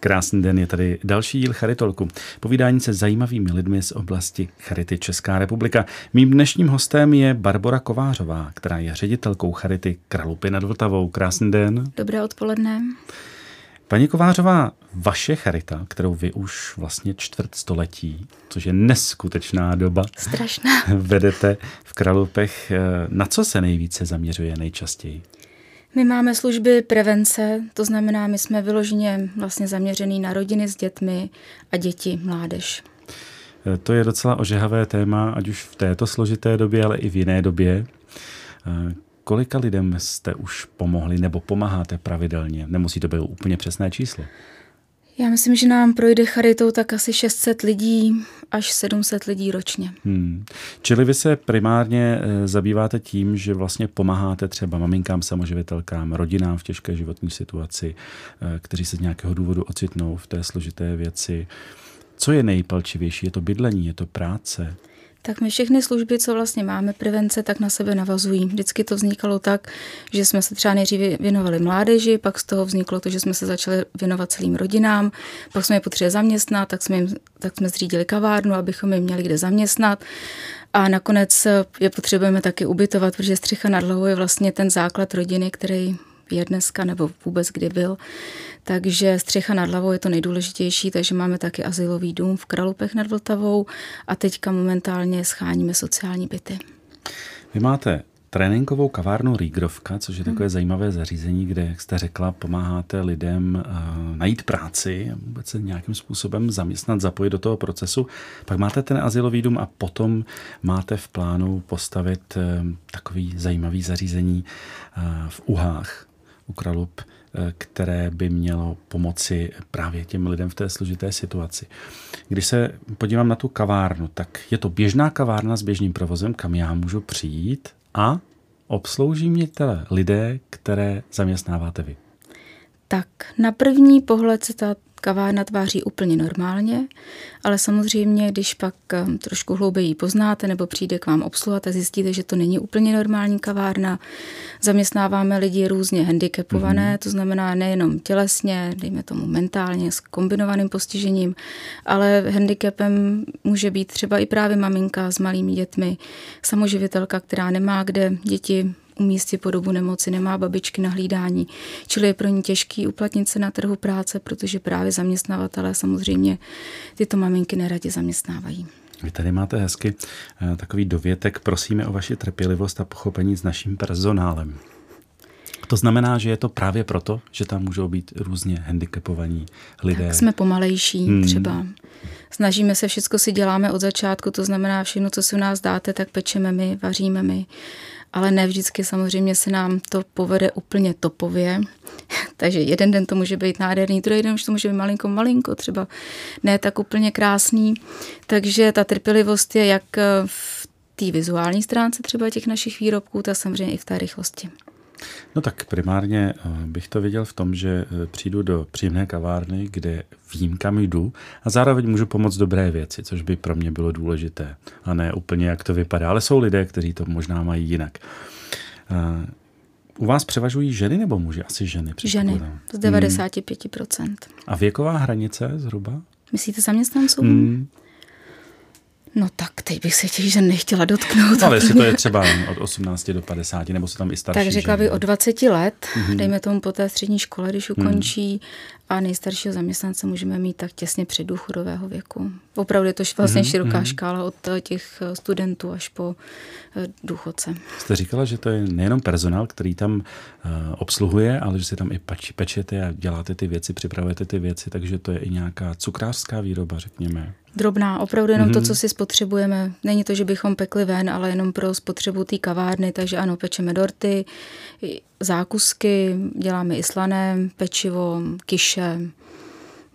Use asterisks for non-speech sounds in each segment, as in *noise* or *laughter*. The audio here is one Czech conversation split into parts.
Krásný den je tady další díl Charitolku. Povídání se zajímavými lidmi z oblasti Charity Česká republika. Mým dnešním hostem je Barbara Kovářová, která je ředitelkou Charity Kralupy nad Vltavou. Krásný den. Dobré odpoledne. Paní Kovářová, vaše charita, kterou vy už vlastně čtvrt století, což je neskutečná doba, Strašná. *laughs* vedete v Kralupech, na co se nejvíce zaměřuje nejčastěji? My máme služby prevence, to znamená, my jsme vyloženě vlastně zaměřený na rodiny s dětmi a děti, mládež. E, to je docela ožehavé téma, ať už v této složité době, ale i v jiné době. E, kolika lidem jste už pomohli nebo pomáháte pravidelně? Nemusí to být úplně přesné číslo. Já myslím, že nám projde charitou tak asi 600 lidí až 700 lidí ročně. Hmm. Čili vy se primárně eh, zabýváte tím, že vlastně pomáháte třeba maminkám, samoživitelkám, rodinám v těžké životní situaci, eh, kteří se z nějakého důvodu ocitnou v té složité věci. Co je nejpalčivější? Je to bydlení, je to práce? Tak my všechny služby, co vlastně máme prevence, tak na sebe navazují. Vždycky to vznikalo tak, že jsme se třeba nejdříve věnovali mládeži, pak z toho vzniklo to, že jsme se začali věnovat celým rodinám, pak jsme je potřebovali zaměstnat, tak jsme, jim, tak jsme zřídili kavárnu, abychom je měli kde zaměstnat. A nakonec je potřebujeme taky ubytovat, protože střecha nad hlavou je vlastně ten základ rodiny, který je dneska nebo vůbec kdy byl. Takže střecha nad hlavou je to nejdůležitější, takže máme taky asilový dům v Kralupech nad Vltavou a teďka momentálně scháníme sociální byty. Vy máte tréninkovou kavárnu Rígrovka, což je takové hmm. zajímavé zařízení, kde, jak jste řekla, pomáháte lidem uh, najít práci, vůbec se nějakým způsobem zaměstnat, zapojit do toho procesu. Pak máte ten asilový dům a potom máte v plánu postavit uh, takový zajímavý zařízení uh, v Uhách u Kralup, eh, které by mělo pomoci právě těm lidem v té složité situaci. Když se podívám na tu kavárnu, tak je to běžná kavárna s běžným provozem, kam já můžu přijít a obslouží mě teda lidé, které zaměstnáváte vy. Tak na první pohled se ta kavárna tváří úplně normálně, ale samozřejmě, když pak um, trošku hlouběji poznáte nebo přijde k vám obsluhat a zjistíte, že to není úplně normální kavárna, zaměstnáváme lidi různě handicapované, mm-hmm. to znamená nejenom tělesně, dejme tomu mentálně, s kombinovaným postižením, ale handicapem může být třeba i právě maminka s malými dětmi, samoživitelka, která nemá kde děti umístit po dobu nemoci, nemá babičky na hlídání. Čili je pro ní těžký uplatnit se na trhu práce, protože právě zaměstnavatelé samozřejmě tyto maminky neradě zaměstnávají. Vy tady máte hezky eh, takový dovětek. Prosíme o vaši trpělivost a pochopení s naším personálem. To znamená, že je to právě proto, že tam můžou být různě handicapovaní lidé. Tak jsme pomalejší hmm. třeba. Snažíme se, všechno si děláme od začátku, to znamená všechno, co si u nás dáte, tak pečeme my, vaříme my ale ne vždycky samozřejmě se nám to povede úplně topově. *laughs* Takže jeden den to může být nádherný, druhý den už to může být malinko, malinko, třeba ne tak úplně krásný. Takže ta trpělivost je jak v té vizuální stránce třeba těch našich výrobků, tak samozřejmě i v té rychlosti. No tak primárně eh, bych to viděl v tom, že eh, přijdu do příjemné kavárny, kde vím, kam jdu a zároveň můžu pomoct dobré věci, což by pro mě bylo důležité. A ne úplně, jak to vypadá. Ale jsou lidé, kteří to možná mají jinak. Eh, u vás převažují ženy nebo muži? Asi ženy. Ženy, z 95%. Hmm. A věková hranice zhruba? Myslíte zaměstnanců? Hmm. No tak teď bych se těch žen nechtěla dotknout. Ale jestli to je *laughs* třeba od 18 do 50, nebo se tam i starší Tak řekla bych od 20 let, mm-hmm. dejme tomu po té střední škole, když mhm. ukončí, mm a nejstaršího zaměstnance můžeme mít tak těsně před důchodového věku. Opravdu je to vlastně mm-hmm. široká škála od těch eh, studentů až po eh, důchodce. Jste říkala, že to je nejenom personál, který tam uh, obsluhuje, ale že si tam i peč, pečete a děláte ty věci, připravujete ty věci, takže to je i nějaká cukrářská výroba, řekněme. Drobná, opravdu jenom mm-hmm. to, mhm. co si spotřebujeme. Není to, že bychom pekli ven, ale jenom pro spotřebu té kavárny, takže ano, pečeme dorty, zákusky, děláme i slané, pečivo, kiše,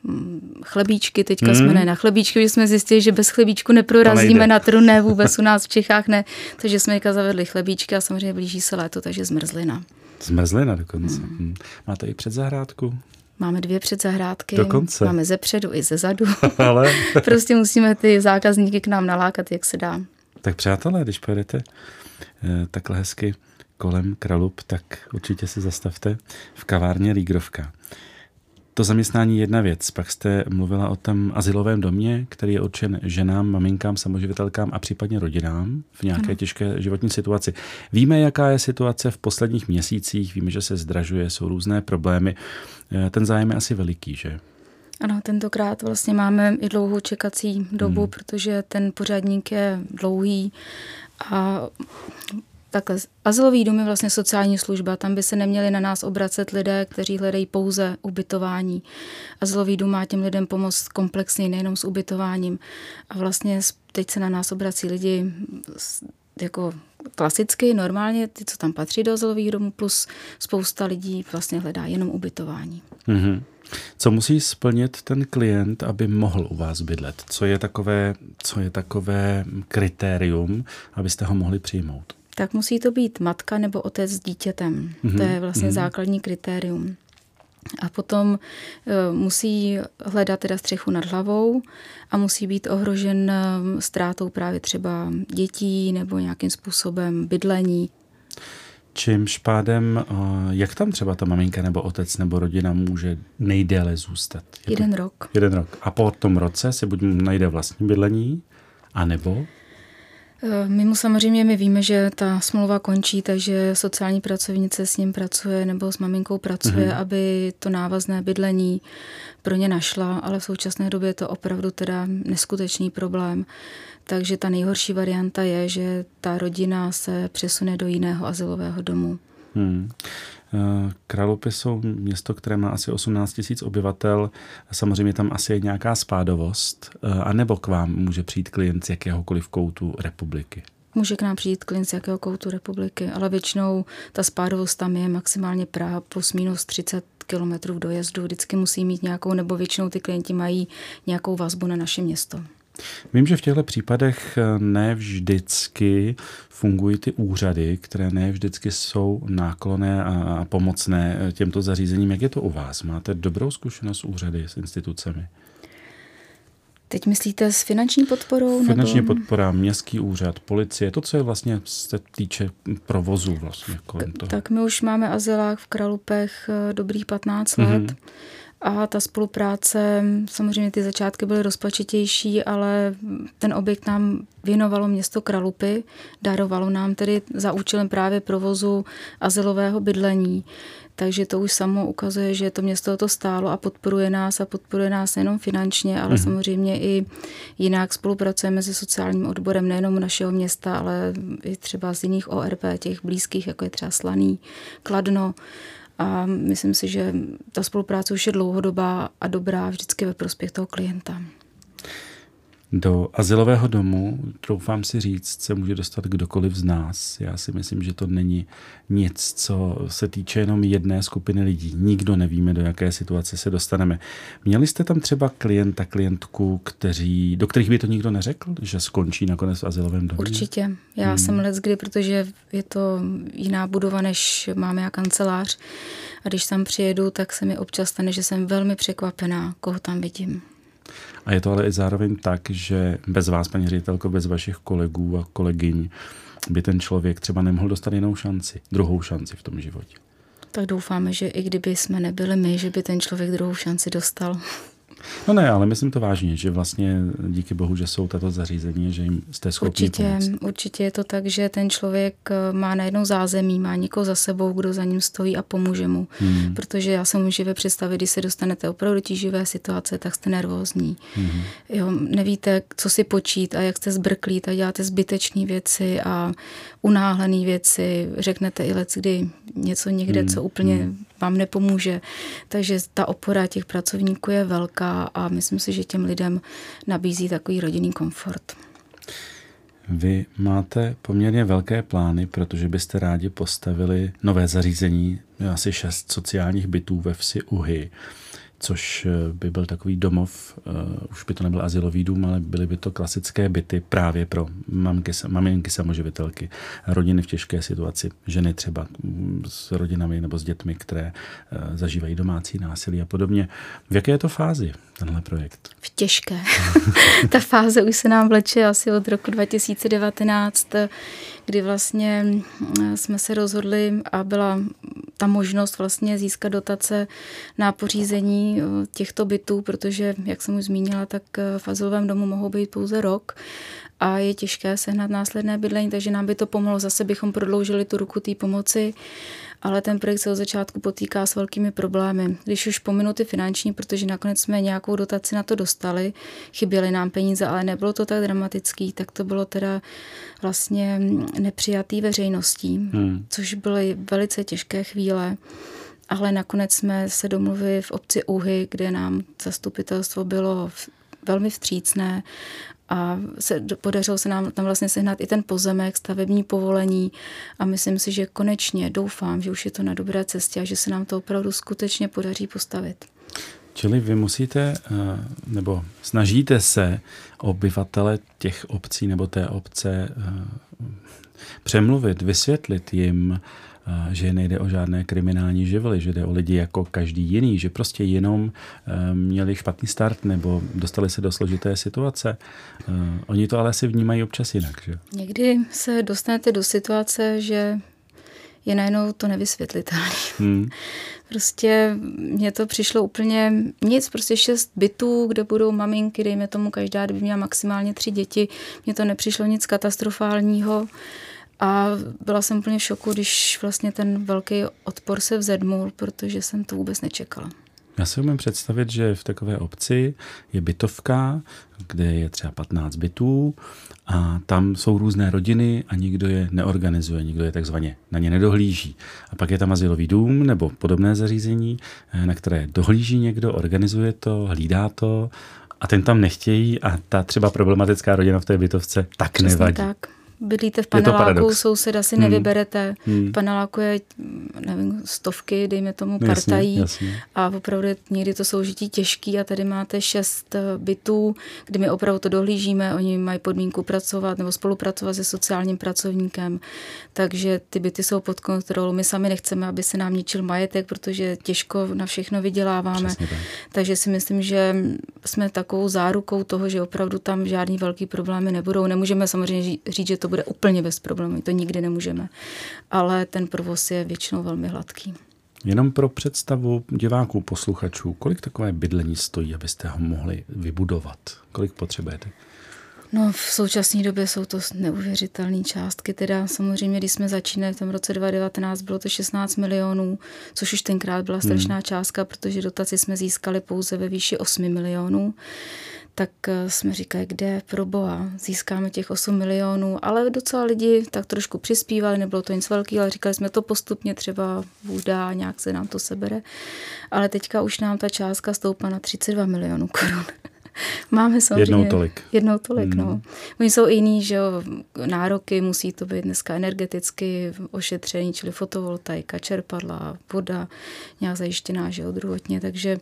mm, chlebíčky, teďka mm. jsme ne na chlebíčky, že jsme zjistili, že bez chlebíčku neprorazíme na trhu, ne vůbec u nás v Čechách ne, takže jsme teďka zavedli chlebíčky a samozřejmě blíží se léto, takže zmrzlina. Zmrzlina dokonce. Mm. Máte i předzahrádku? Máme dvě předzahrádky, Dokonce. máme ze předu i ze zadu. *laughs* Ale... *laughs* prostě musíme ty zákazníky k nám nalákat, jak se dá. Tak přátelé, když pojedete eh, takhle hezky kolem Kralup, tak určitě se zastavte v kavárně Lígrovka. To zaměstnání je jedna věc. Pak jste mluvila o tom asilovém domě, který je určen ženám, maminkám, samoživitelkám a případně rodinám v nějaké ano. těžké životní situaci. Víme, jaká je situace v posledních měsících, víme, že se zdražuje, jsou různé problémy. Eh, ten zájem je asi veliký, že? Ano, tentokrát vlastně máme i dlouhou čekací dobu, hmm. protože ten pořadník je dlouhý a takhle, azylový dům je vlastně sociální služba, tam by se neměli na nás obracet lidé, kteří hledají pouze ubytování. Azylový dům má těm lidem pomoct komplexně, nejenom s ubytováním. A vlastně teď se na nás obrací lidi jako klasicky, normálně, ty, co tam patří do azylových domů, plus spousta lidí vlastně hledá jenom ubytování. Mm-hmm. Co musí splnit ten klient, aby mohl u vás bydlet? Co je takové, co je takové kritérium, abyste ho mohli přijmout? Tak musí to být matka nebo otec s dítětem. Mm-hmm. To je vlastně mm-hmm. základní kritérium. A potom uh, musí hledat teda střechu nad hlavou a musí být ohrožen uh, ztrátou právě třeba dětí nebo nějakým způsobem bydlení. Čímž pádem, uh, jak tam třeba ta maminka nebo otec nebo rodina může nejdéle zůstat? Jako jeden rok. Jeden rok. A po tom roce si buď najde vlastní bydlení, anebo Eh, my mu samozřejmě my víme, že ta smlouva končí, takže sociální pracovnice s ním pracuje nebo s maminkou pracuje, mm-hmm. aby to návazné bydlení pro ně našla, ale v současné době je to opravdu teda neskutečný problém. Takže ta nejhorší varianta je, že ta rodina se přesune do jiného asilového domu. Hmm. Eh, Kralupy jsou město, které má asi 18 tisíc obyvatel. Samozřejmě tam asi je nějaká spádovost. Eh, a nebo k vám může přijít klient z jakéhokoliv koutu republiky? Může k nám přijít klient z jakého koutu republiky, ale většinou ta spádovost tam je maximálně Praha plus minus 30 kilometrů dojezdu. Vždycky musí mít nějakou, nebo většinou ty klienti mají nějakou vazbu na naše město. Vím, že v těchto případech eh, ne vždycky fungují ty úřady, které ne vždycky jsou náklonné a pomocné eh, těmto zařízením. Jak je to u vás? Máte dobrou zkušenost s úřady, s institucemi? Teď myslíte s finanční podporou? Finanční nebo... podpora, městský úřad, policie, to, co je vlastně se týče provozu vlastně kolem toho. Tak my už máme azylák v Kralupech eh, dobrých 15 let. Mm-hmm. A ta spolupráce, samozřejmě ty začátky byly rozpačitější, ale ten objekt nám věnovalo město Kralupy, darovalo nám tedy za účelem právě provozu azylového bydlení. Takže to už samo ukazuje, že to město to stálo a podporuje nás a podporuje nás nejenom finančně, ale mm-hmm. samozřejmě i jinak spolupracujeme se sociálním odborem nejenom našeho města, ale i třeba z jiných ORP, těch blízkých, jako je třeba Slaný, Kladno. A myslím si, že ta spolupráce už je dlouhodobá a dobrá vždycky ve prospěch toho klienta. Do asilového domu, troufám si říct, se může dostat kdokoliv z nás. Já si myslím, že to není nic, co se týče jenom jedné skupiny lidí. Nikdo nevíme, do jaké situace se dostaneme. Měli jste tam třeba klienta, klientku, kteří, do kterých by to nikdo neřekl, že skončí nakonec v asilovém domě? Určitě. Já hmm. jsem let kdy, protože je to jiná budova, než máme já kancelář. A když tam přijedu, tak se mi občas stane, že jsem velmi překvapená, koho tam vidím. A je to ale i zároveň tak, že bez vás, paní ředitelko, bez vašich kolegů a kolegyň, by ten člověk třeba nemohl dostat jinou šanci, druhou šanci v tom životě. Tak doufáme, že i kdyby jsme nebyli my, že by ten člověk druhou šanci dostal. No ne, ale myslím to vážně, že vlastně díky bohu, že jsou tato zařízení, že jim jste schopni určitě, pomoct. Určitě je to tak, že ten člověk eh, má najednou zázemí, má někoho za sebou, kdo za ním stojí a pomůže mu. Hmm. Protože já se můžu představit, když se dostanete opravdu tíživé situace, tak jste nervózní. Hmm. Jo, nevíte, co si počít a jak jste zbrklí a děláte zbytečné věci a unáhlené věci. Řeknete i let, kdy něco někde, hmm. co úplně hmm vám nepomůže. Takže ta opora těch pracovníků je velká a myslím si, že těm lidem nabízí takový rodinný komfort. Vy máte poměrně velké plány, protože byste rádi postavili nové zařízení, asi šest sociálních bytů ve vsi Uhy což eh, by byl takový domov, uh, už by to nebyl asilový dům, ale byly by to klasické byty právě pro mamky, maminky samoživitelky, rodiny v těžké situaci, ženy třeba mm, s rodinami nebo s dětmi, které uh, zažívají domácí násilí a podobně. V jaké je to fázi tenhle projekt? V těžké. *laughs* Ta fáze už se nám vleče asi od roku 2019, kdy vlastně jsme se rozhodli a byla ta možnost vlastně získat dotace na pořízení těchto bytů, protože, jak jsem už zmínila, tak v azylovém domu mohou být pouze rok a je těžké sehnat následné bydlení, takže nám by to pomohlo. Zase bychom prodloužili tu ruku té pomoci ale ten projekt se od začátku potýká s velkými problémy. Když už pominu ty finanční, protože nakonec jsme nějakou dotaci na to dostali, chyběly nám peníze, ale nebylo to tak dramatický, tak to bylo teda vlastně nepřijatý veřejností, hmm. což byly velice těžké chvíle. Ale nakonec jsme se domluvili v obci Uhy, kde nám zastupitelstvo bylo velmi vstřícné a se, podařilo se nám tam vlastně sehnat i ten pozemek, stavební povolení a myslím si, že konečně doufám, že už je to na dobré cestě a že se nám to opravdu skutečně podaří postavit. Čili vy musíte, eh, nebo snažíte se obyvatele těch obcí nebo té obce eh, přemluvit, vysvětlit jim, že nejde o žádné kriminální živly, že jde o lidi jako každý jiný, že prostě jenom eh, měli špatný start nebo dostali se do složité situace. Eh, oni to ale si vnímají občas jinak. Že? Někdy se dostanete do situace, že je najednou to nevysvětlitelné. Hmm. *laughs* Prostě mně to přišlo úplně nic, prostě šest bytů, kde budou maminky, dejme tomu každá, kdyby měla maximálně tři děti. Mně to nepřišlo nic katastrofálního. A byla jsem úplně v šoku, když vlastně ten velký odpor se vzedmul, protože jsem to vůbec nečekala. Já si umím představit, že v takové obci je bytovka, kde je třeba 15 bytů a tam jsou různé rodiny a nikdo je neorganizuje, nikdo je takzvaně na ně nedohlíží. A pak je tam azylový dům nebo podobné zařízení, eh, na které dohlíží někdo, organizuje to, hlídá to a ten tam nechtějí a ta třeba problematická rodina v té bytovce tak Přesně nevadí. Tak bydlíte v paneláku, souseda si hmm. nevyberete. Hmm. V paneláku je, nevím, stovky, dejme tomu, partají. Jasně, jasně. A opravdu někdy to soužití těžký a tady máte šest eh, bytů, kdy my opravdu to dohlížíme. Oni mají podmínku pracovat nebo spolupracovat se sociálním pracovníkem. Takže ty byty jsou pod kontrolou. My sami nechceme, aby se nám ničil majetek, protože těžko na všechno vyděláváme. tak. Takže si myslím, že jsme takovou zárukou toho, že opravdu tam žádný velký problémy nebudou. Nemůžeme samozřejmě říct, že to to bude úplně bez problémů, to nikdy nemůžeme. Ale ten provoz je většinou velmi hladký. Jenom pro představu diváků, posluchačů, kolik takové bydlení stojí, abyste ho mohli vybudovat? Kolik potřebujete? No, v současné době jsou to neuvěřitelné částky. Teda samozřejmě, když jsme začínali v tom roce 2019, bylo to 16 milionů, což už tenkrát byla strašná hmm. částka, protože dotaci jsme získali pouze ve výši 8 milionů tak eh, jsme říkali, kde pro boha získáme těch 8 milionů, ale docela lidi tak trošku přispívali, nebylo to nic velkého, ale říkali jsme to postupně, třeba vůda, nějak se nám to sebere, ale teďka už nám ta částka stoupá na 32 milionů korun. Máme samozřejmě... Jednou tolik. Jednou tolik, hmm. no. Oni jsou jiný, že jo, nároky, musí to být dneska energeticky ošetření, čili fotovoltaika, čerpadla, voda, nějak zajištěná, že jo, druhotně, takže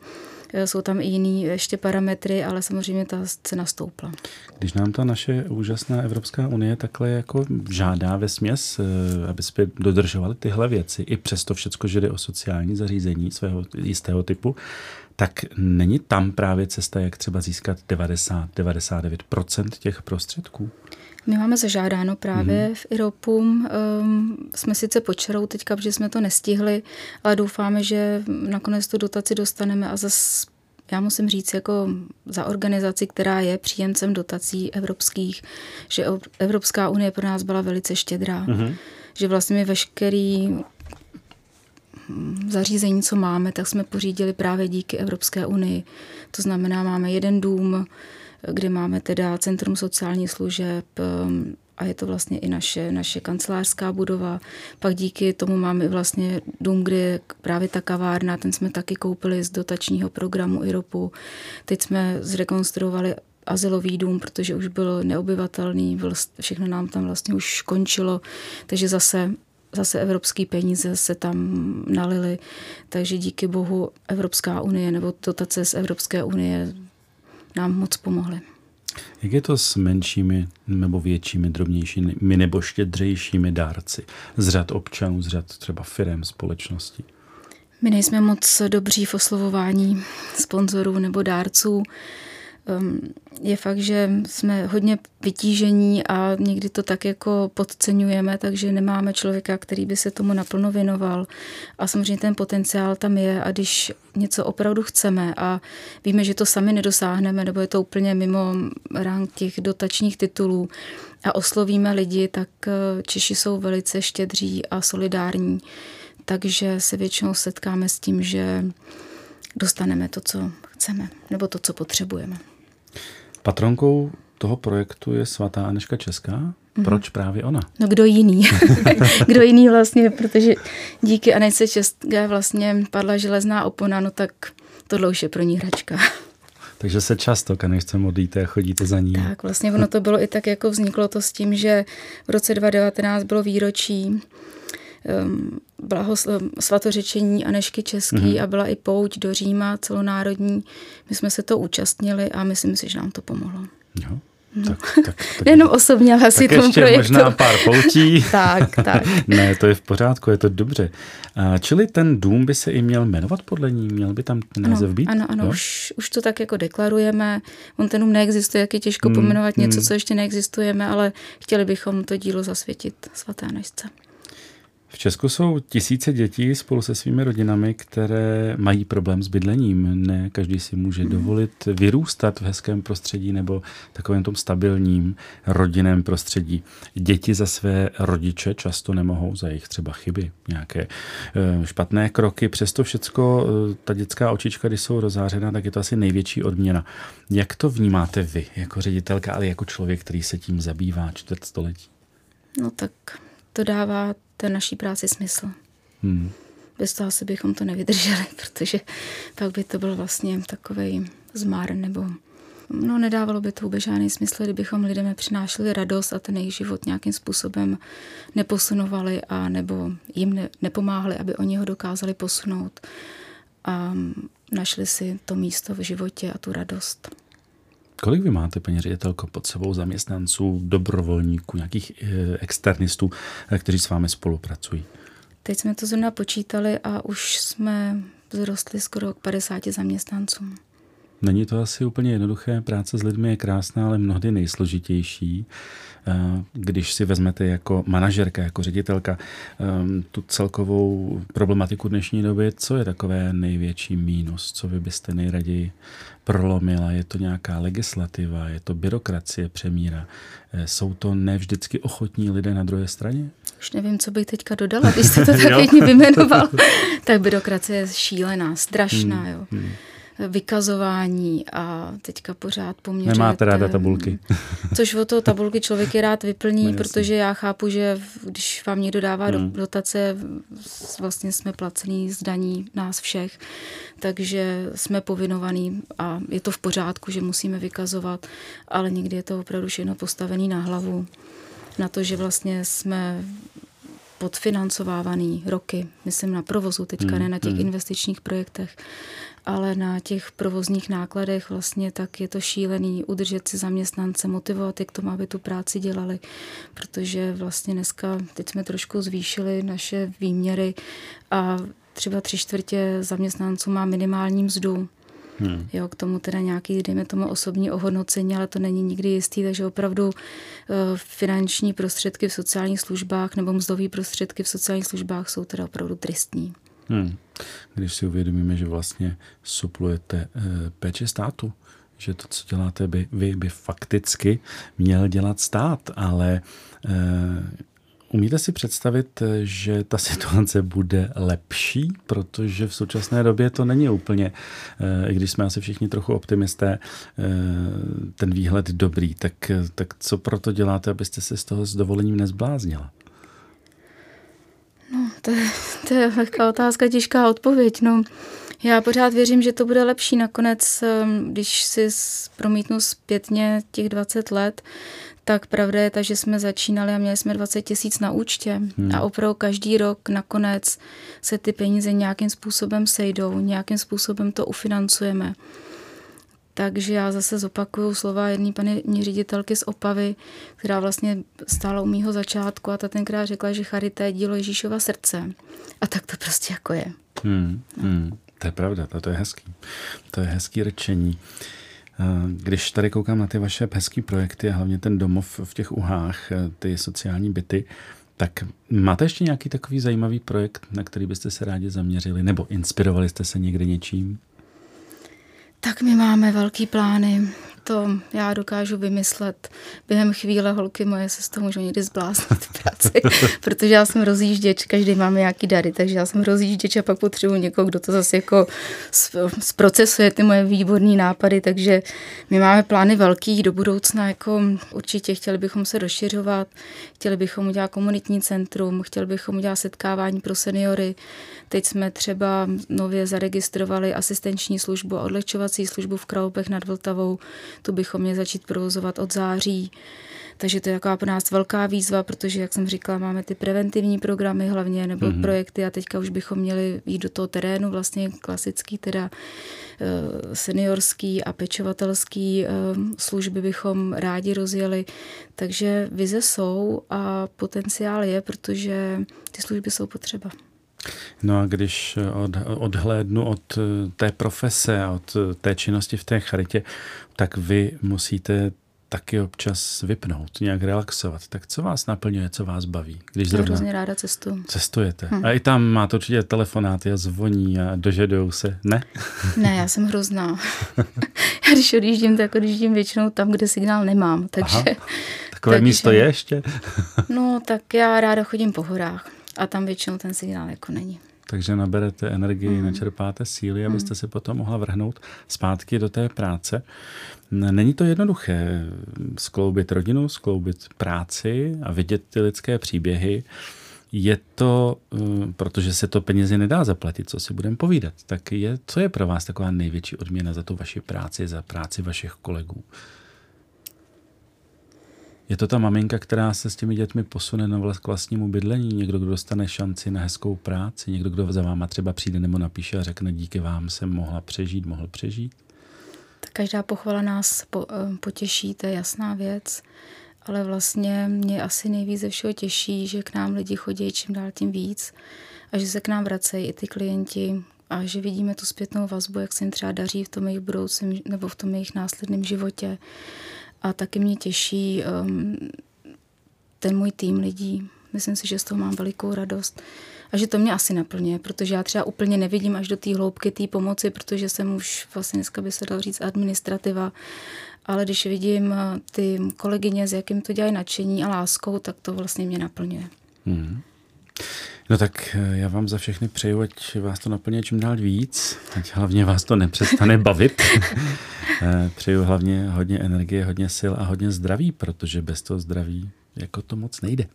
Eh, jsou tam i jiný ještě parametry, ale samozřejmě ta cena stoupla. Když nám ta naše úžasná Evropská unie takhle jako žádá ve směs, eh, aby jsme dodržovali tyhle věci, i přesto všecko, že jde o sociální zařízení svého jistého typu, tak není tam právě cesta, jak třeba získat 90-99% těch prostředků? My máme zažádáno právě mm-hmm. v IROPu. Um, jsme sice počerou teďka, protože jsme to nestihli, ale doufáme, že nakonec tu dotaci dostaneme a zase já musím říct, jako za organizaci, která je příjemcem dotací evropských, že Evropská unie pro nás byla velice štědrá. Mm-hmm. Že vlastně my veškerý zařízení, co máme, tak jsme pořídili právě díky Evropské unii. To znamená, máme jeden dům, kde máme teda Centrum sociálních služeb um, a je to vlastně i naše, naše kancelářská budova. Pak díky tomu máme vlastně dům, kde je právě ta kavárna, ten jsme taky koupili z dotačního programu IROPu. Teď jsme zrekonstruovali azylový dům, protože už byl neobyvatelný, všechno nám tam vlastně už končilo, takže zase zase evropské peníze se tam nalily, takže díky bohu Evropská unie nebo dotace z Evropské unie nám moc pomohly. Jak je to s menšími nebo většími, drobnějšími nebo štědřejšími dárci z řad občanů, z řad třeba firm, společností? My nejsme moc dobří v oslovování sponzorů nebo dárců. Je fakt, že jsme hodně vytížení a někdy to tak jako podceňujeme, takže nemáme člověka, který by se tomu naplno věnoval. A samozřejmě ten potenciál tam je a když něco opravdu chceme a víme, že to sami nedosáhneme, nebo je to úplně mimo rang těch dotačních titulů a oslovíme lidi, tak eh, Češi jsou velice štědří a solidární. Takže se většinou setkáme s tím, že dostaneme to, co chceme, nebo to, co potřebujeme. Patronkou toho projektu je svatá Aneška Česká. Mm-hmm. Proč právě ona? No kdo jiný? *laughs* kdo jiný vlastně, protože díky Anešce České vlastně padla železná opona, no tak tohle už je pro ní hračka. Takže se často Anešce modlíte a chodíte za ní. Tak, vlastně ono to bylo i tak, jako vzniklo to s tím, že v roce 2019 bylo výročí um, blahosl- svatořečení Anešky Český mm-hmm. a byla i pouť do Říma celonárodní. My jsme se to účastnili a myslím si, že nám to pomohlo. Jo. No. Tak, tak, *laughs* tak, Nejenom osobně, ale asi tomu projektu. možná pár poutí. *laughs* tak, tak. *laughs* ne, to je v pořádku, je to dobře. A, čili ten dům by se i měl jmenovat podle ní? Měl by tam název být? Ano, ano, už, už to tak jako deklarujeme. On ten dům neexistuje, jak je těžko hmm, pomenovat něco, hmm. co ještě neexistujeme, ale chtěli bychom to dílo zasvětit svaté Anešce. V Česku jsou tisíce dětí spolu se svými rodinami, které mají problém s bydlením. Ne každý si může hmm. dovolit vyrůstat v hezkém prostředí nebo takovém tom stabilním rodinném prostředí. Děti za své rodiče často nemohou, za jejich třeba chyby, nějaké eh, špatné kroky. Přesto všecko, eh, ta dětská očička, když jsou rozářena, tak je to asi největší odměna. Jak to vnímáte vy jako ředitelka, ale jako člověk, který se tím zabývá čtvrt století? No tak to dává té naší práci smysl. Hmm. Bez toho asi bychom to nevydrželi, *laughs* protože pak by to byl vlastně takový zmár nebo No, nedávalo by to vůbec žádný smysl, kdybychom lidem nepřinášeli radost a ten jejich život nějakým způsobem neposunovali a nebo jim ne, nepomáhali, aby oni ho dokázali posunout a našli si to místo v životě a tu radost. Kolik vy máte, paní ředitelko, pod sebou zaměstnanců, dobrovolníků, nějakých eh, externistů, eh, kteří s vámi spolupracují? Teď jsme to zrovna počítali a už jsme vzrostli skoro k 50 zaměstnancům. Není to asi úplně jednoduché, práce s lidmi je krásná, ale mnohdy nejsložitější. Eh, když si vezmete jako manažerka, jako ředitelka ehm, tu celkovou problematiku dnešní doby, co je takové největší mínus, co vy byste nejraději prolomila? Je to nějaká legislativa, je to byrokracie přemíra? Eh, jsou to nevždycky ochotní lidé na druhé straně? Už nevím, co bych teďka dodala, když jste to *laughs* tak pěkně vyjmenoval. *laughs* tak byrokracie je šílená, strašná. Hmm, jo. Hmm vykazování a teďka pořád poměřujete. Nemáte ráda tabulky. *laughs* Což o to tabulky člověk je rád vyplní, no, protože já chápu, že když vám někdo dává hmm. dotace, vlastně jsme placený z daní nás všech, takže jsme povinovaní a je to v pořádku, že musíme vykazovat, ale někdy je to opravdu všechno postavený na hlavu. Na to, že vlastně jsme podfinancovávaný roky, myslím na provozu teďka, hmm, ne na těch hmm. investičních projektech ale na těch provozních nákladech vlastně tak je to šílený udržet si zaměstnance, motivovat je k tomu, aby tu práci dělali, protože vlastně dneska, teď jsme trošku zvýšili naše výměry a třeba tři čtvrtě zaměstnanců má minimální mzdu. Hmm. Jo, k tomu teda nějaký, dejme tomu, osobní ohodnocení, ale to není nikdy jistý, takže opravdu uh, finanční prostředky v sociálních službách nebo mzdové prostředky v sociálních službách jsou teda opravdu tristní. Hmm. Když si uvědomíme, že vlastně suplujete e, státu, že to, co děláte by, vy, by fakticky měl dělat stát, ale e, umíte si představit, že ta *laughs* situace bude lepší, protože v současné době to není úplně, e, i když jsme asi všichni trochu optimisté, ten výhled dobrý, tak, tak co proto děláte, abyste se z toho s dovolením nezbláznila? To, to je lehká otázka, těžká odpověď. No, já pořád věřím, že to bude lepší. Nakonec, ehm, když si promítnu zpětně těch 20 let, tak pravda je ta, že jsme začínali a měli jsme 20 tisíc na účtě hmm. a opravdu každý rok nakonec se ty peníze nějakým způsobem sejdou, nějakým způsobem to ufinancujeme. Takže já zase zopakuju slova jedné paní ředitelky z Opavy, která vlastně stála u mýho začátku a ta tenkrát řekla, že charita je dílo Ježíšova srdce. A tak to prostě jako je. Hmm, hmm, to je pravda, to, to je hezký. To je hezký rečení. Když tady koukám na ty vaše hezké projekty a hlavně ten domov v těch uhách, ty sociální byty, tak máte ještě nějaký takový zajímavý projekt, na který byste se rádi zaměřili, nebo inspirovali jste se někde něčím? Tak my máme velký plány. To já dokážu vymyslet během chvíle, holky moje se z toho můžou někdy zbláznit práci, *laughs* protože já jsem rozjížděč, každý máme nějaký dary, takže já jsem rozjížděč a pak potřebuji někoho, kdo to zase jako zprocesuje ty moje výborné nápady, takže my máme plány velký do budoucna, jako určitě chtěli bychom se rozšiřovat, chtěli bychom udělat komunitní centrum, chtěli bychom udělat setkávání pro seniory, teď jsme třeba nově zaregistrovali asistenční službu a odlehčovací službu v Kralupech nad Vltavou, tu bychom měli začít provozovat od září. Takže to je taková pro nás velká výzva, protože, jak jsem říkala, máme ty preventivní programy hlavně nebo mm-hmm. projekty a teďka už bychom měli jít do toho terénu, vlastně klasický, teda eh, seniorský a pečovatelský eh, služby bychom rádi rozjeli. Takže vize jsou a potenciál je, protože ty služby jsou potřeba. No a když od, odhlédnu od eh, té profese a od eh, té činnosti v té charitě, tak vy musíte taky občas vypnout, nějak relaxovat. Tak co vás naplňuje, co vás baví? Když zrovna hrozně ráda cestu. Cestujete. Hm. A i tam máte určitě telefonáty a zvoní a dožadujou se, ne? *laughs* Ne, já jsem hrozná. *laughs* já když odjíždím, tak odjíždím většinou tam, kde signál nemám. Takže, Aha. Takové takže, místo je ještě? no, tak já ráda chodím po horách. A tam většinou ten signál jako není. Takže naberete energii, mm. načerpáte síly, abyste mm. se potom mohla vrhnout zpátky do té práce. Není to jednoduché skloubit rodinu, skloubit práci a vidět ty lidské příběhy. Je to, eh, protože se to penězi nedá zaplatit, co si budeme povídat, tak je, co je pro vás taková největší odměna za tu vaši práci, za práci vašich kolegů? Je to ta maminka, která se s těmi dětmi posune na vlast k vlastnímu bydlení, někdo, kdo dostane šanci na hezkou práci, někdo, kdo za váma třeba přijde nebo napíše a řekne díky vám jsem mohla přežít, mohl přežít? Tak každá pochvala nás po, eh, potěší, to je jasná věc, ale vlastně mě asi nejvíc ze všeho těší, že k nám lidi chodí čím dál tím víc a že se k nám vracejí i ty klienti a že vidíme tu zpětnou vazbu, jak se jim třeba daří v tom jejich budoucím nebo v tom jejich následném životě a taky mě těší um, ten můj tým lidí. Myslím si, že z toho mám velikou radost. A že to mě asi naplňuje, protože já třeba úplně nevidím až do té hloubky té pomoci, protože jsem už vlastně dneska by se dal říct administrativa, ale když vidím uh, ty kolegyně, s jakým to dělají nadšení a láskou, tak to vlastně mě naplňuje. Mm. No tak eh, já vám za všechny přeju, ať vás to naplně čím dál víc, ať hlavně vás to nepřestane bavit. *laughs* Eh, přeju hlavně hodně energie, hodně sil a hodně zdraví, protože bez toho zdraví jako to moc nejde.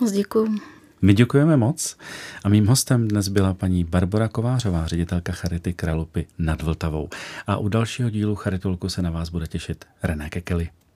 Moc děkuji. My děkujeme moc a mým hostem dnes byla paní Barbara Kovářová, ředitelka Charity Kralupy nad Vltavou. A u dalšího dílu Charitulku se na vás bude těšit René Kekely.